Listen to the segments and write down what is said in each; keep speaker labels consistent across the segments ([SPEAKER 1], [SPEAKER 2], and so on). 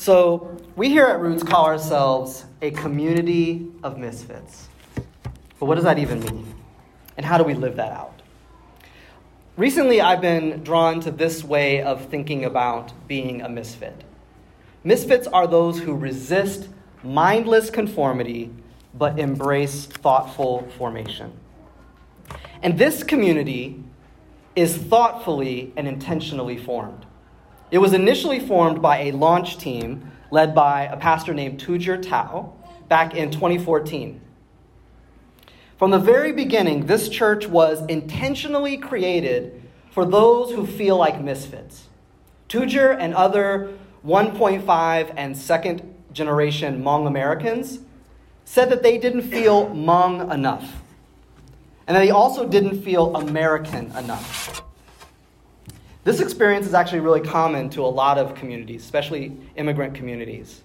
[SPEAKER 1] So, we here at Roots call ourselves a community of misfits. But what does that even mean? And how do we live that out? Recently, I've been drawn to this way of thinking about being a misfit. Misfits are those who resist mindless conformity but embrace thoughtful formation. And this community is thoughtfully and intentionally formed. It was initially formed by a launch team led by a pastor named Tujer Tao back in 2014. From the very beginning, this church was intentionally created for those who feel like misfits. Tujer and other 1.5 and second generation Hmong Americans said that they didn't feel Hmong enough, and that they also didn't feel American enough. This experience is actually really common to a lot of communities, especially immigrant communities.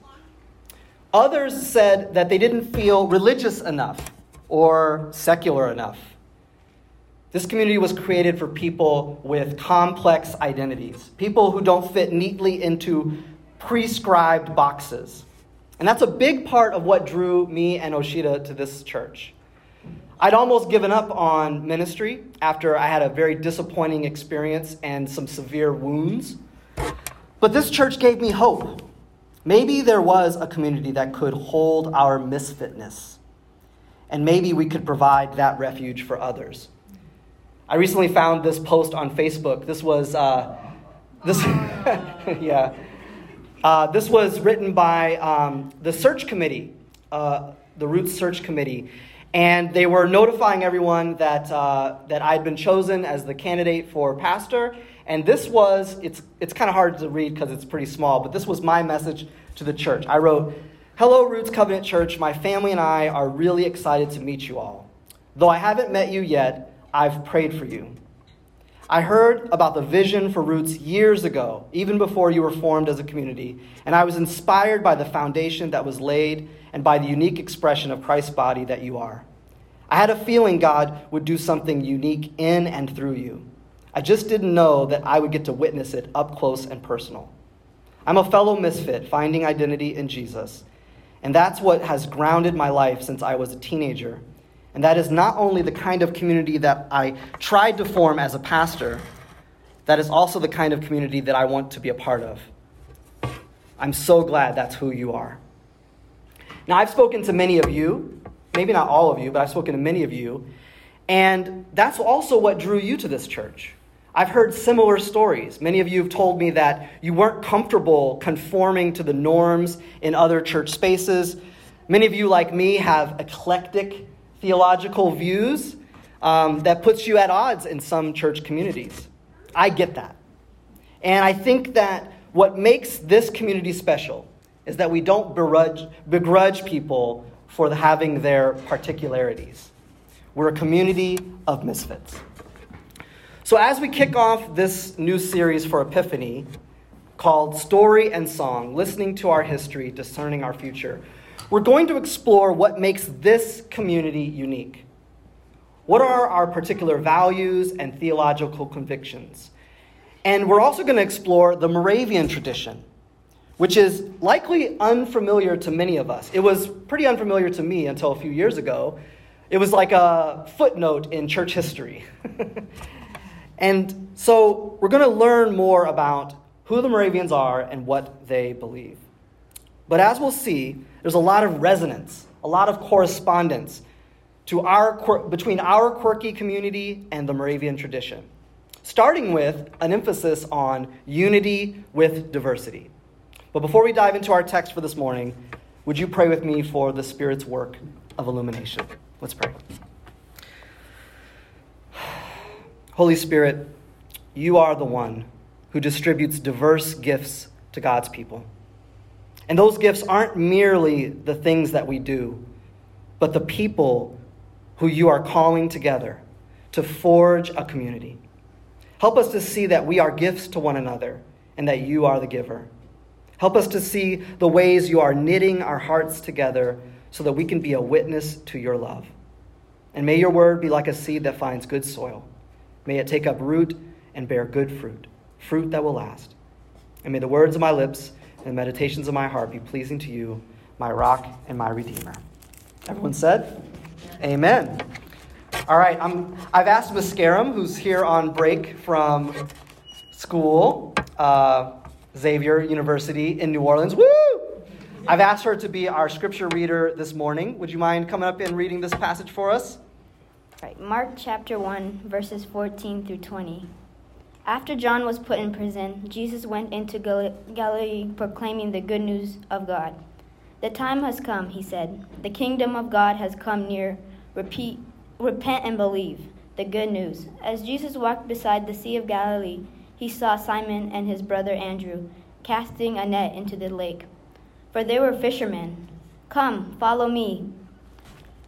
[SPEAKER 1] Others said that they didn't feel religious enough or secular enough. This community was created for people with complex identities, people who don't fit neatly into prescribed boxes. And that's a big part of what drew me and Oshida to this church. I'd almost given up on ministry after I had a very disappointing experience and some severe wounds. But this church gave me hope. Maybe there was a community that could hold our misfitness and maybe we could provide that refuge for others. I recently found this post on Facebook. This was uh, this, yeah, uh, this was written by um, the search committee, uh, the Roots Search Committee, and they were notifying everyone that uh, that I'd been chosen as the candidate for pastor. And this was it's it's kind of hard to read because it's pretty small, but this was my message to the church. I wrote. Hello, Roots Covenant Church. My family and I are really excited to meet you all. Though I haven't met you yet, I've prayed for you. I heard about the vision for Roots years ago, even before you were formed as a community, and I was inspired by the foundation that was laid and by the unique expression of Christ's body that you are. I had a feeling God would do something unique in and through you. I just didn't know that I would get to witness it up close and personal. I'm a fellow misfit, finding identity in Jesus. And that's what has grounded my life since I was a teenager. And that is not only the kind of community that I tried to form as a pastor, that is also the kind of community that I want to be a part of. I'm so glad that's who you are. Now, I've spoken to many of you, maybe not all of you, but I've spoken to many of you, and that's also what drew you to this church. I've heard similar stories. Many of you have told me that you weren't comfortable conforming to the norms in other church spaces. Many of you, like me, have eclectic theological views um, that puts you at odds in some church communities. I get that. And I think that what makes this community special is that we don't begrudge, begrudge people for having their particularities. We're a community of misfits. So, as we kick off this new series for Epiphany called Story and Song Listening to Our History, Discerning Our Future, we're going to explore what makes this community unique. What are our particular values and theological convictions? And we're also going to explore the Moravian tradition, which is likely unfamiliar to many of us. It was pretty unfamiliar to me until a few years ago. It was like a footnote in church history. And so we're going to learn more about who the Moravians are and what they believe. But as we'll see, there's a lot of resonance, a lot of correspondence to our, between our quirky community and the Moravian tradition, starting with an emphasis on unity with diversity. But before we dive into our text for this morning, would you pray with me for the Spirit's work of illumination? Let's pray. Holy Spirit, you are the one who distributes diverse gifts to God's people. And those gifts aren't merely the things that we do, but the people who you are calling together to forge a community. Help us to see that we are gifts to one another and that you are the giver. Help us to see the ways you are knitting our hearts together so that we can be a witness to your love. And may your word be like a seed that finds good soil May it take up root and bear good fruit, fruit that will last. And may the words of my lips and the meditations of my heart be pleasing to you, my rock and my redeemer. Everyone said? Amen. All right, I'm, I've asked Miss Scarum, who's here on break from school, uh, Xavier University in New Orleans. Woo! I've asked her to be our scripture reader this morning. Would you mind coming up and reading this passage for us?
[SPEAKER 2] Right, Mark chapter 1, verses 14 through 20. After John was put in prison, Jesus went into Galilee proclaiming the good news of God. The time has come, he said. The kingdom of God has come near. Repeat, repent and believe the good news. As Jesus walked beside the Sea of Galilee, he saw Simon and his brother Andrew casting a net into the lake, for they were fishermen. Come, follow me,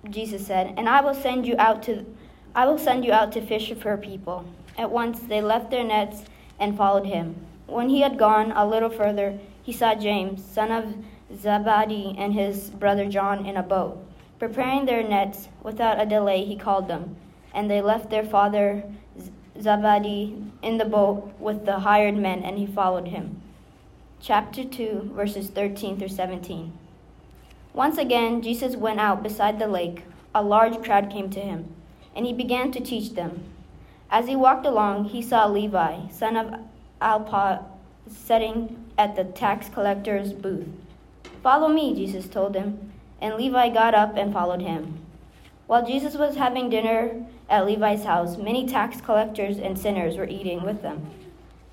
[SPEAKER 2] Jesus said, and I will send you out to I will send you out to fish for people. At once they left their nets and followed him. When he had gone a little further, he saw James, son of Zebedee, and his brother John in a boat, preparing their nets. Without a delay, he called them, and they left their father Zebedee in the boat with the hired men, and he followed him. Chapter 2, verses 13 through 17. Once again, Jesus went out beside the lake. A large crowd came to him, and he began to teach them. As he walked along, he saw Levi, son of Alphaeus, sitting at the tax collector's booth. Follow me, Jesus told him, and Levi got up and followed him. While Jesus was having dinner at Levi's house, many tax collectors and sinners were eating with them,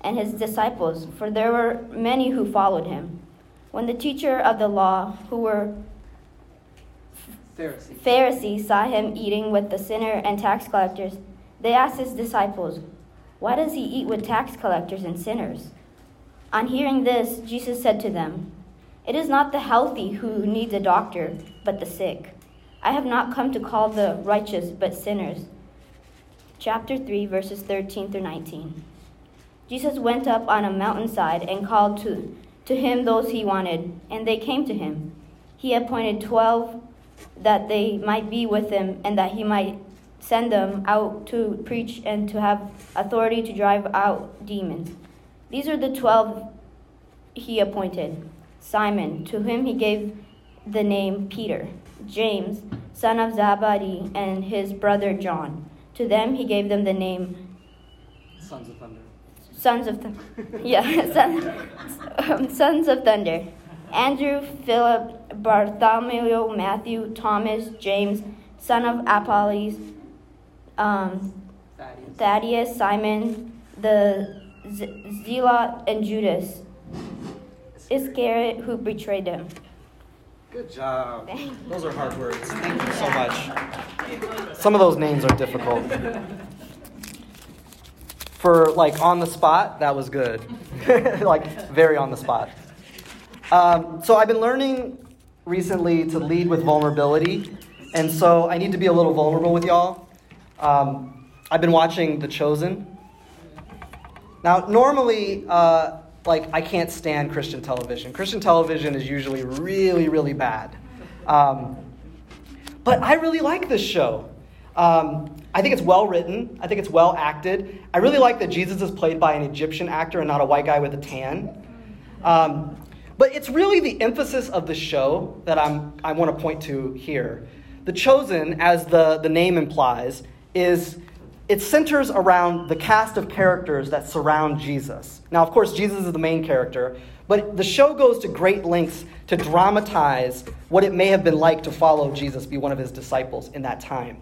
[SPEAKER 2] and his disciples, for there were many who followed him. When the teacher of the law, who were Pharisees, Pharisees saw him eating with the sinner and tax collectors, they asked his disciples, Why does he eat with tax collectors and sinners? On hearing this, Jesus said to them, It is not the healthy who needs a doctor, but the sick. I have not come to call the righteous, but sinners. Chapter 3, verses 13 through 19. Jesus went up on a mountainside and called to, to him those he wanted, and they came to him. He appointed twelve that they might be with him and that he might send them out to preach and to have authority to drive out demons. These are the twelve he appointed Simon, to whom he gave the name Peter, James, son of Zebedee, and his brother John. To them he gave them the name
[SPEAKER 1] Sons of Thunder.
[SPEAKER 2] Sons of Thunder. yeah, son, um, Sons of Thunder. Andrew, Philip, Bartholomew, Matthew, Thomas, James, son of Apollos, um, Thaddeus. Thaddeus. Simon, the Z- Zealot, and Judas Iscariot, who betrayed him.
[SPEAKER 1] Good job. Those are hard words. Thank you so much. Some of those names are difficult. For like on the spot, that was good. like very on the spot. Um, so I've been learning recently to lead with vulnerability, and so I need to be a little vulnerable with y'all. Um, I've been watching The Chosen. Now, normally, uh, like I can't stand Christian television. Christian television is usually really, really bad. Um, but I really like this show. Um, I think it's well written. I think it's well acted. I really like that Jesus is played by an Egyptian actor and not a white guy with a tan. Um, but it's really the emphasis of the show that I'm, I want to point to here. The Chosen, as the, the name implies, is it centers around the cast of characters that surround Jesus. Now, of course, Jesus is the main character, but the show goes to great lengths to dramatize what it may have been like to follow Jesus, be one of his disciples in that time.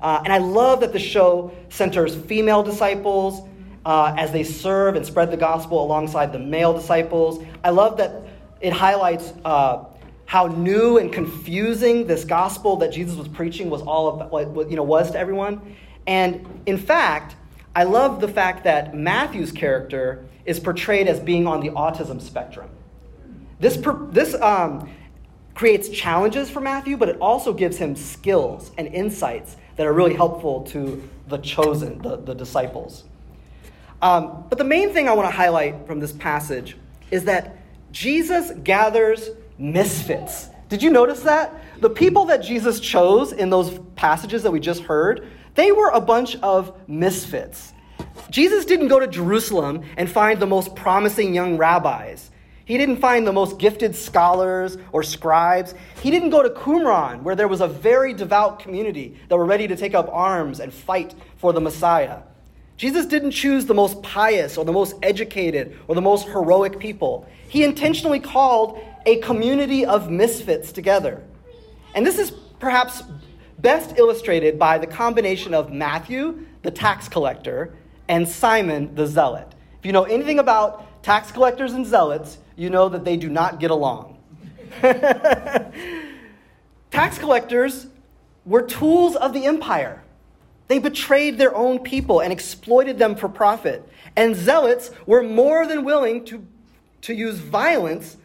[SPEAKER 1] Uh, and I love that the show centers female disciples uh, as they serve and spread the gospel alongside the male disciples. I love that it highlights uh, how new and confusing this gospel that Jesus was preaching was all what you know was to everyone. And in fact, I love the fact that Matthew's character is portrayed as being on the autism spectrum. This, per, this um, creates challenges for Matthew, but it also gives him skills and insights that are really helpful to the chosen, the, the disciples. Um, but the main thing I want to highlight from this passage is that Jesus gathers misfits. Did you notice that? The people that Jesus chose in those passages that we just heard, they were a bunch of misfits. Jesus didn't go to Jerusalem and find the most promising young rabbis. He didn't find the most gifted scholars or scribes. He didn't go to Qumran, where there was a very devout community that were ready to take up arms and fight for the Messiah. Jesus didn't choose the most pious or the most educated or the most heroic people. He intentionally called a community of misfits together. And this is perhaps best illustrated by the combination of Matthew, the tax collector, and Simon, the zealot. If you know anything about tax collectors and zealots, you know that they do not get along. tax collectors were tools of the empire. They betrayed their own people and exploited them for profit. And zealots were more than willing to, to use violence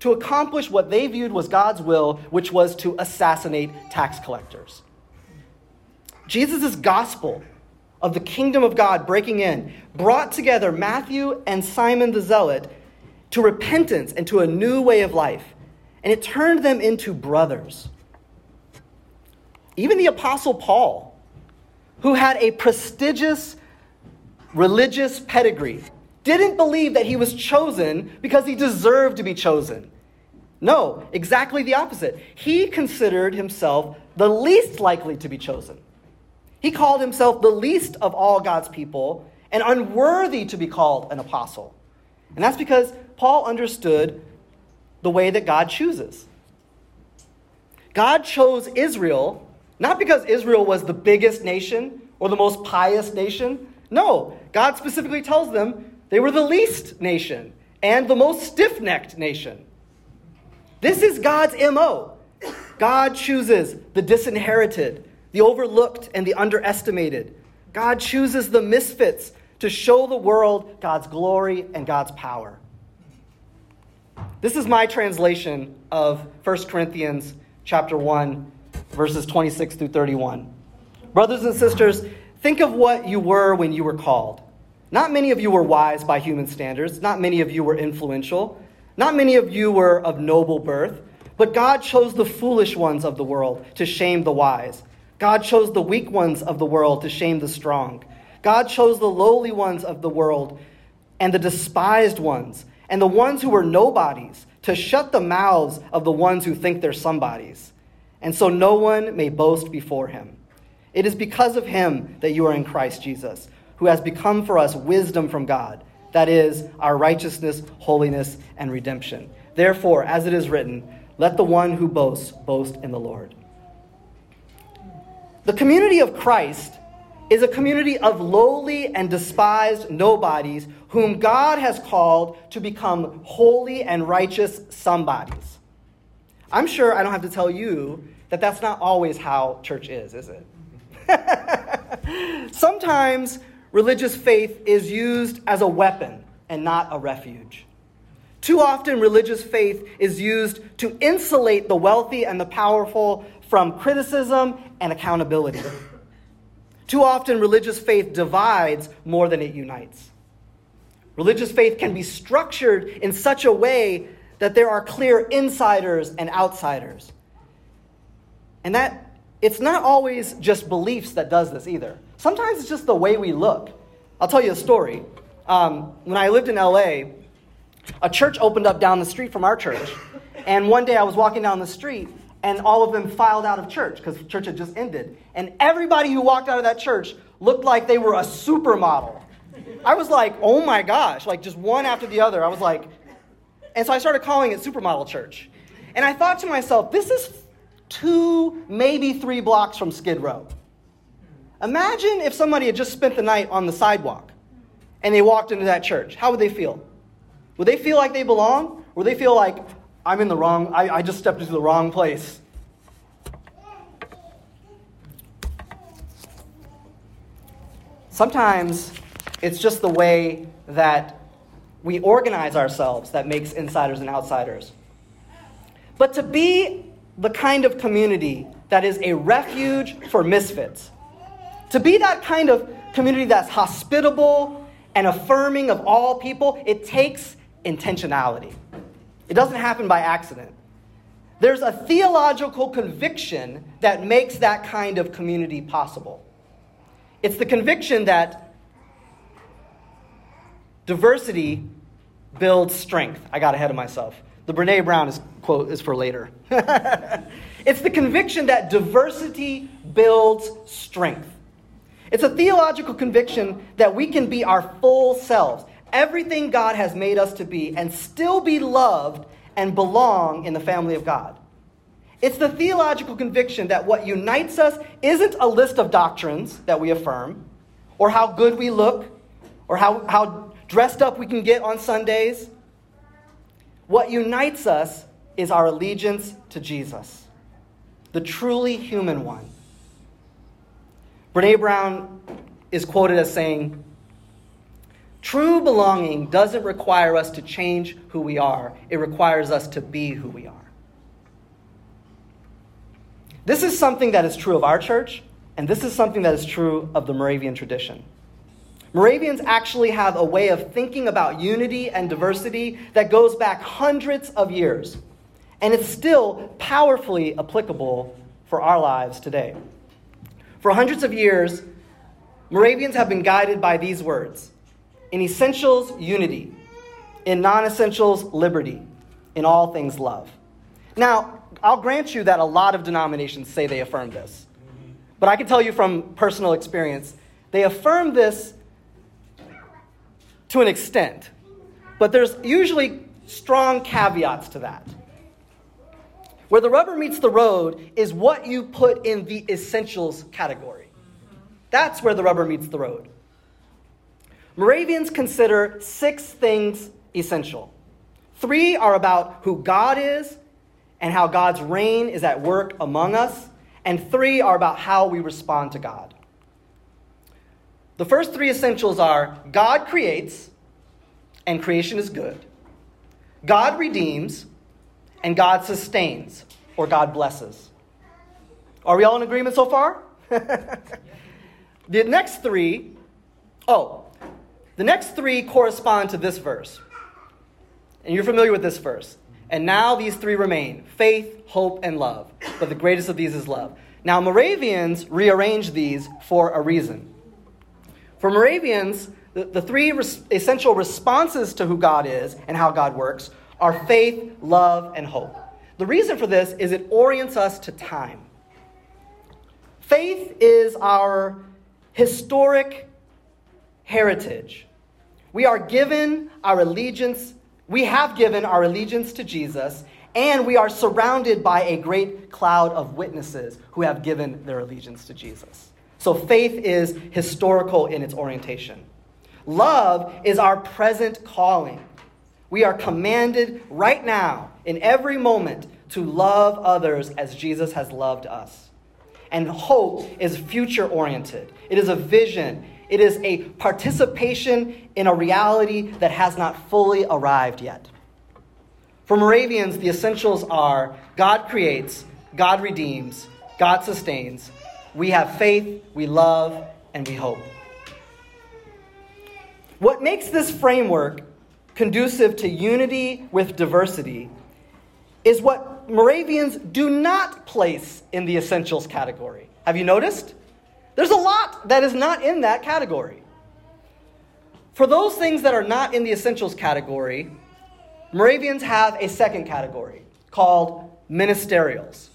[SPEAKER 1] to accomplish what they viewed was God's will, which was to assassinate tax collectors. Jesus' gospel of the kingdom of God breaking in brought together Matthew and Simon the Zealot to repentance and to a new way of life. And it turned them into brothers. Even the Apostle Paul, who had a prestigious religious pedigree, didn't believe that he was chosen because he deserved to be chosen. No, exactly the opposite. He considered himself the least likely to be chosen. He called himself the least of all God's people and unworthy to be called an apostle. And that's because Paul understood the way that God chooses. God chose Israel not because Israel was the biggest nation or the most pious nation. No, God specifically tells them they were the least nation and the most stiff necked nation. This is God's MO. God chooses the disinherited, the overlooked, and the underestimated. God chooses the misfits to show the world God's glory and God's power. This is my translation of 1 Corinthians chapter 1 verses 26 through 31. Brothers and sisters, think of what you were when you were called. Not many of you were wise by human standards, not many of you were influential, not many of you were of noble birth, but God chose the foolish ones of the world to shame the wise. God chose the weak ones of the world to shame the strong. God chose the lowly ones of the world and the despised ones and the ones who were nobodies to shut the mouths of the ones who think they're somebodies. And so no one may boast before him. It is because of him that you are in Christ Jesus, who has become for us wisdom from God, that is, our righteousness, holiness, and redemption. Therefore, as it is written, let the one who boasts boast in the Lord. The community of Christ is a community of lowly and despised nobodies whom God has called to become holy and righteous somebodies. I'm sure I don't have to tell you that that's not always how church is, is it? Sometimes religious faith is used as a weapon and not a refuge. Too often, religious faith is used to insulate the wealthy and the powerful from criticism and accountability. Too often, religious faith divides more than it unites. Religious faith can be structured in such a way that there are clear insiders and outsiders. And that it's not always just beliefs that does this either. Sometimes it's just the way we look. I'll tell you a story. Um, when I lived in LA, a church opened up down the street from our church. And one day I was walking down the street and all of them filed out of church because church had just ended. And everybody who walked out of that church looked like they were a supermodel. I was like, oh my gosh, like just one after the other. I was like, and so I started calling it supermodel church. And I thought to myself, this is two, maybe three blocks from Skid Row. Imagine if somebody had just spent the night on the sidewalk and they walked into that church. How would they feel? Would they feel like they belong? Or would they feel like, I'm in the wrong, I, I just stepped into the wrong place. Sometimes it's just the way that we organize ourselves that makes insiders and outsiders. But to be the kind of community that is a refuge for misfits, to be that kind of community that's hospitable and affirming of all people, it takes intentionality. It doesn't happen by accident. There's a theological conviction that makes that kind of community possible. It's the conviction that diversity builds strength. I got ahead of myself. The Brene Brown is, quote is for later. it's the conviction that diversity builds strength. It's a theological conviction that we can be our full selves, everything God has made us to be, and still be loved and belong in the family of God. It's the theological conviction that what unites us isn't a list of doctrines that we affirm, or how good we look, or how, how dressed up we can get on Sundays. What unites us is our allegiance to Jesus, the truly human one. Brene Brown is quoted as saying, True belonging doesn't require us to change who we are, it requires us to be who we are. This is something that is true of our church, and this is something that is true of the Moravian tradition. Moravians actually have a way of thinking about unity and diversity that goes back hundreds of years, and it's still powerfully applicable for our lives today. For hundreds of years, Moravians have been guided by these words in essentials, unity, in non essentials, liberty, in all things, love. Now, I'll grant you that a lot of denominations say they affirm this. But I can tell you from personal experience, they affirm this to an extent, but there's usually strong caveats to that. Where the rubber meets the road is what you put in the essentials category. That's where the rubber meets the road. Moravians consider six things essential. Three are about who God is and how God's reign is at work among us, and three are about how we respond to God. The first three essentials are God creates, and creation is good. God redeems, and God sustains, or God blesses. Are we all in agreement so far? the next three, oh, the next three correspond to this verse. And you're familiar with this verse. And now these three remain faith, hope, and love. But the greatest of these is love. Now, Moravians rearrange these for a reason. For Moravians, the, the three res- essential responses to who God is and how God works are faith, love, and hope. The reason for this is it orients us to time. Faith is our historic heritage. We are given our allegiance, we have given our allegiance to Jesus, and we are surrounded by a great cloud of witnesses who have given their allegiance to Jesus. So faith is historical in its orientation. Love is our present calling. We are commanded right now, in every moment, to love others as Jesus has loved us. And hope is future oriented, it is a vision, it is a participation in a reality that has not fully arrived yet. For Moravians, the essentials are God creates, God redeems, God sustains. We have faith, we love, and we hope. What makes this framework conducive to unity with diversity is what Moravians do not place in the essentials category. Have you noticed? There's a lot that is not in that category. For those things that are not in the essentials category, Moravians have a second category called ministerials.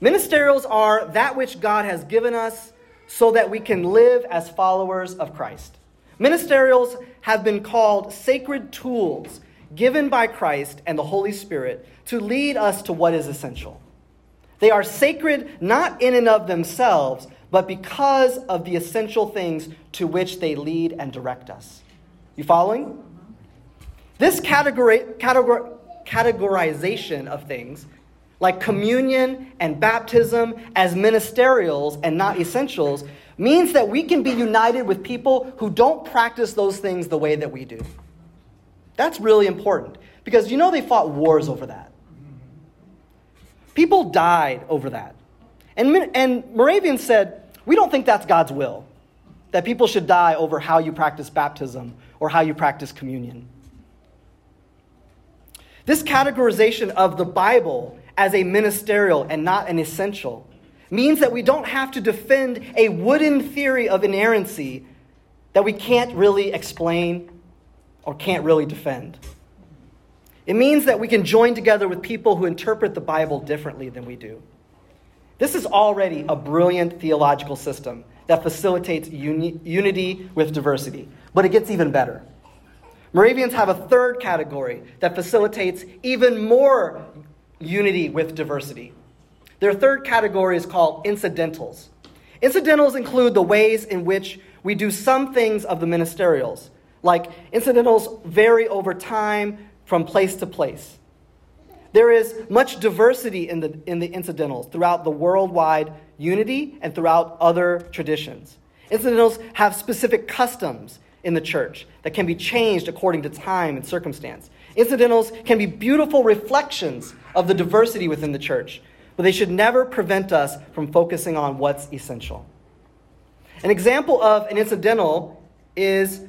[SPEAKER 1] Ministerials are that which God has given us so that we can live as followers of Christ. Ministerials have been called sacred tools given by Christ and the Holy Spirit to lead us to what is essential. They are sacred not in and of themselves, but because of the essential things to which they lead and direct us. You following? This categor, categorization of things, like communion and baptism as ministerials and not essentials, means that we can be united with people who don't practice those things the way that we do. That's really important because you know they fought wars over that. People died over that. And, and Moravian said, we don't think that's God's will, that people should die over how you practice baptism or how you practice communion. This categorization of the Bible as a ministerial and not an essential means that we don't have to defend a wooden theory of inerrancy that we can't really explain or can't really defend. It means that we can join together with people who interpret the Bible differently than we do. This is already a brilliant theological system that facilitates uni- unity with diversity, but it gets even better. Moravians have a third category that facilitates even more unity with diversity. Their third category is called incidentals. Incidentals include the ways in which we do some things of the ministerials, like incidentals vary over time from place to place. There is much diversity in the, in the incidentals throughout the worldwide unity and throughout other traditions. Incidentals have specific customs in the church that can be changed according to time and circumstance. Incidentals can be beautiful reflections of the diversity within the church, but they should never prevent us from focusing on what's essential. An example of an incidental is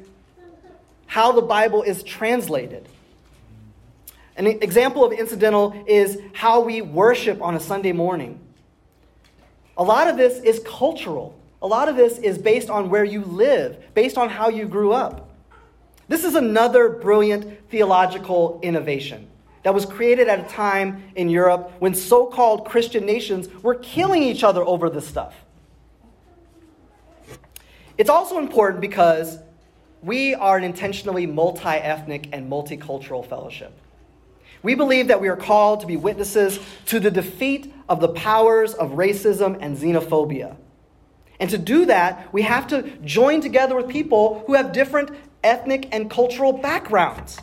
[SPEAKER 1] how the Bible is translated. An example of incidental is how we worship on a Sunday morning. A lot of this is cultural. A lot of this is based on where you live, based on how you grew up. This is another brilliant theological innovation that was created at a time in Europe when so called Christian nations were killing each other over this stuff. It's also important because we are an intentionally multi ethnic and multicultural fellowship. We believe that we are called to be witnesses to the defeat of the powers of racism and xenophobia. And to do that, we have to join together with people who have different ethnic and cultural backgrounds.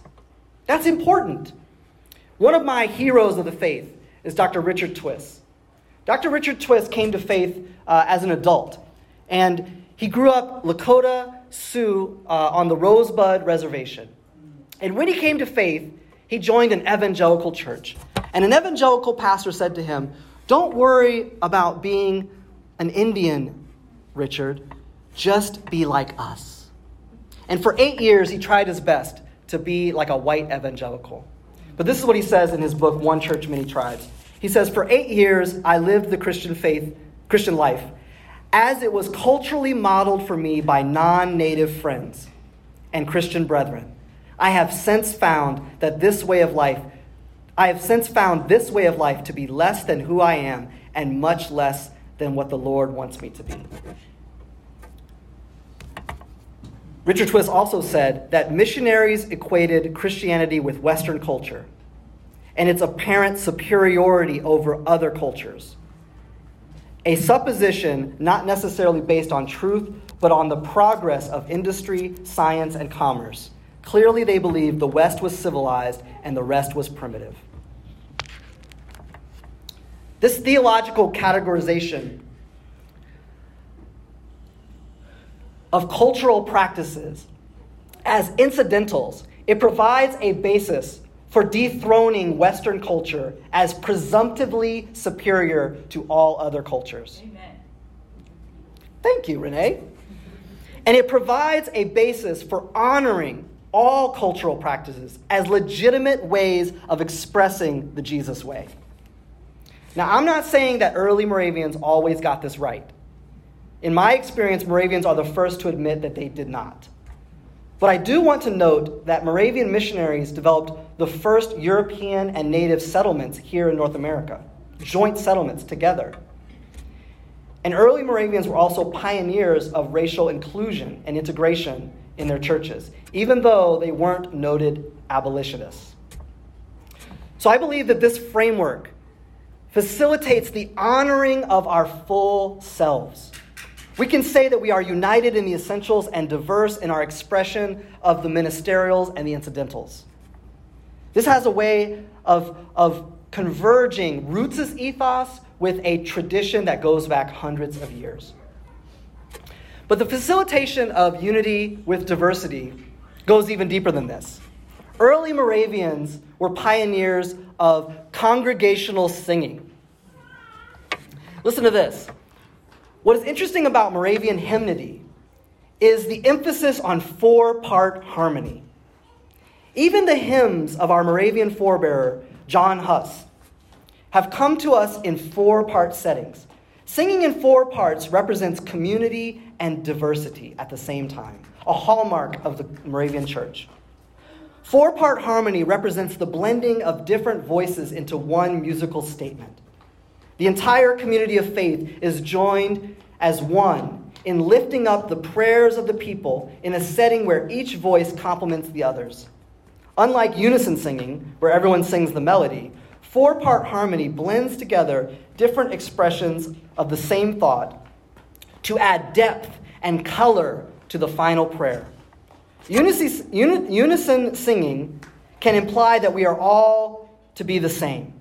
[SPEAKER 1] That's important. One of my heroes of the faith is Dr. Richard Twiss. Dr. Richard Twiss came to faith uh, as an adult, and he grew up Lakota Sioux uh, on the Rosebud Reservation. And when he came to faith, he joined an evangelical church. And an evangelical pastor said to him, Don't worry about being an Indian, Richard. Just be like us. And for eight years, he tried his best to be like a white evangelical. But this is what he says in his book, One Church, Many Tribes. He says, For eight years, I lived the Christian faith, Christian life, as it was culturally modeled for me by non native friends and Christian brethren. I have since found that this way of life, I have since found this way of life to be less than who I am and much less than what the Lord wants me to be. Richard Twiss also said that missionaries equated Christianity with Western culture and its apparent superiority over other cultures. A supposition not necessarily based on truth, but on the progress of industry, science, and commerce Clearly, they believed the West was civilized and the rest was primitive. This theological categorization of cultural practices as incidentals, it provides a basis for dethroning Western culture as presumptively superior to all other cultures. Amen. Thank you, Renee. And it provides a basis for honoring all cultural practices as legitimate ways of expressing the Jesus way. Now, I'm not saying that early Moravians always got this right. In my experience, Moravians are the first to admit that they did not. But I do want to note that Moravian missionaries developed the first European and native settlements here in North America, joint settlements together. And early Moravians were also pioneers of racial inclusion and integration in their churches, even though they weren't noted abolitionists. So I believe that this framework facilitates the honoring of our full selves. We can say that we are united in the essentials and diverse in our expression of the ministerials and the incidentals. This has a way of, of converging roots' ethos with a tradition that goes back hundreds of years. But the facilitation of unity with diversity goes even deeper than this. Early Moravians were pioneers of congregational singing. Listen to this. What is interesting about Moravian hymnody is the emphasis on four part harmony. Even the hymns of our Moravian forebearer, John Huss, have come to us in four part settings. Singing in four parts represents community and diversity at the same time, a hallmark of the Moravian church. Four part harmony represents the blending of different voices into one musical statement. The entire community of faith is joined as one in lifting up the prayers of the people in a setting where each voice complements the others. Unlike unison singing, where everyone sings the melody, four part harmony blends together different expressions of the same thought to add depth and color to the final prayer. Unison singing can imply that we are all to be the same,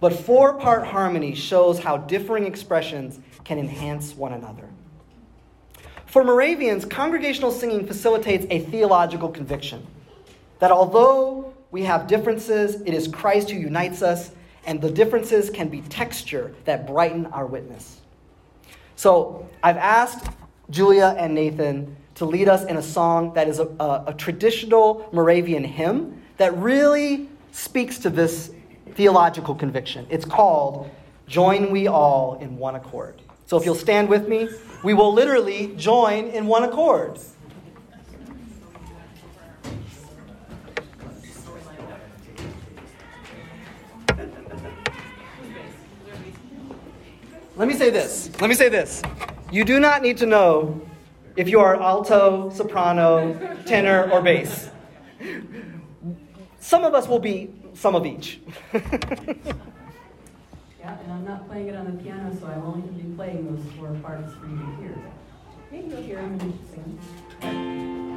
[SPEAKER 1] but four part harmony shows how differing expressions can enhance one another. For Moravians, congregational singing facilitates a theological conviction that although we have differences, it is Christ who unites us, and the differences can be texture that brighten our witness. So I've asked Julia and Nathan to lead us in a song that is a, a, a traditional Moravian hymn that really speaks to this theological conviction. It's called Join We All in One Accord. So if you'll stand with me, we will literally join in one accord. Let me say this. Let me say this. You do not need to know if you are alto, soprano, tenor, or bass. Some of us will be some of each.
[SPEAKER 3] yeah, and I'm not playing it on the piano, so I won't be playing those four parts for you to hear. Maybe you'll hear them.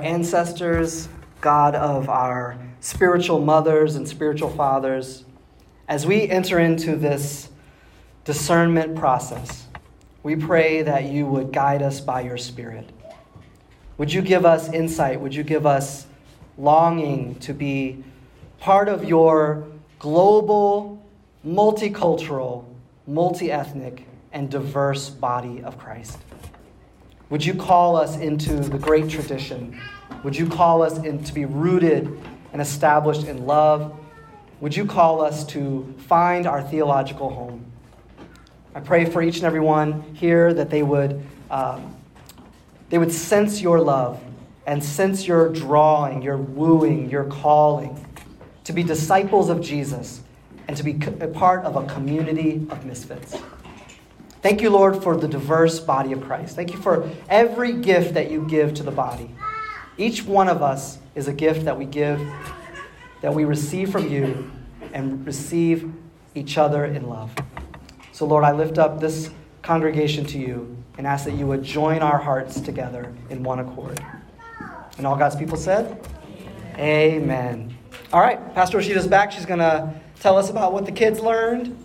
[SPEAKER 1] Ancestors, God of our spiritual mothers and spiritual fathers, as we enter into this discernment process, we pray that you would guide us by your Spirit. Would you give us insight? Would you give us longing to be part of your global, multicultural, multi ethnic, and diverse body of Christ? Would you call us into the great tradition? Would you call us in, to be rooted and established in love? Would you call us to find our theological home? I pray for each and every one here that they would, um, they would sense your love and sense your drawing, your wooing, your calling to be disciples of Jesus and to be a part of a community of misfits. Thank you, Lord, for the diverse body of Christ. Thank you for every gift that you give to the body. Each one of us is a gift that we give, that we receive from you, and receive each other in love. So, Lord, I lift up this congregation to you and ask that you would join our hearts together in one accord. And all God's people said, Amen. All right, Pastor Rashita's back. She's going to tell us about what the kids learned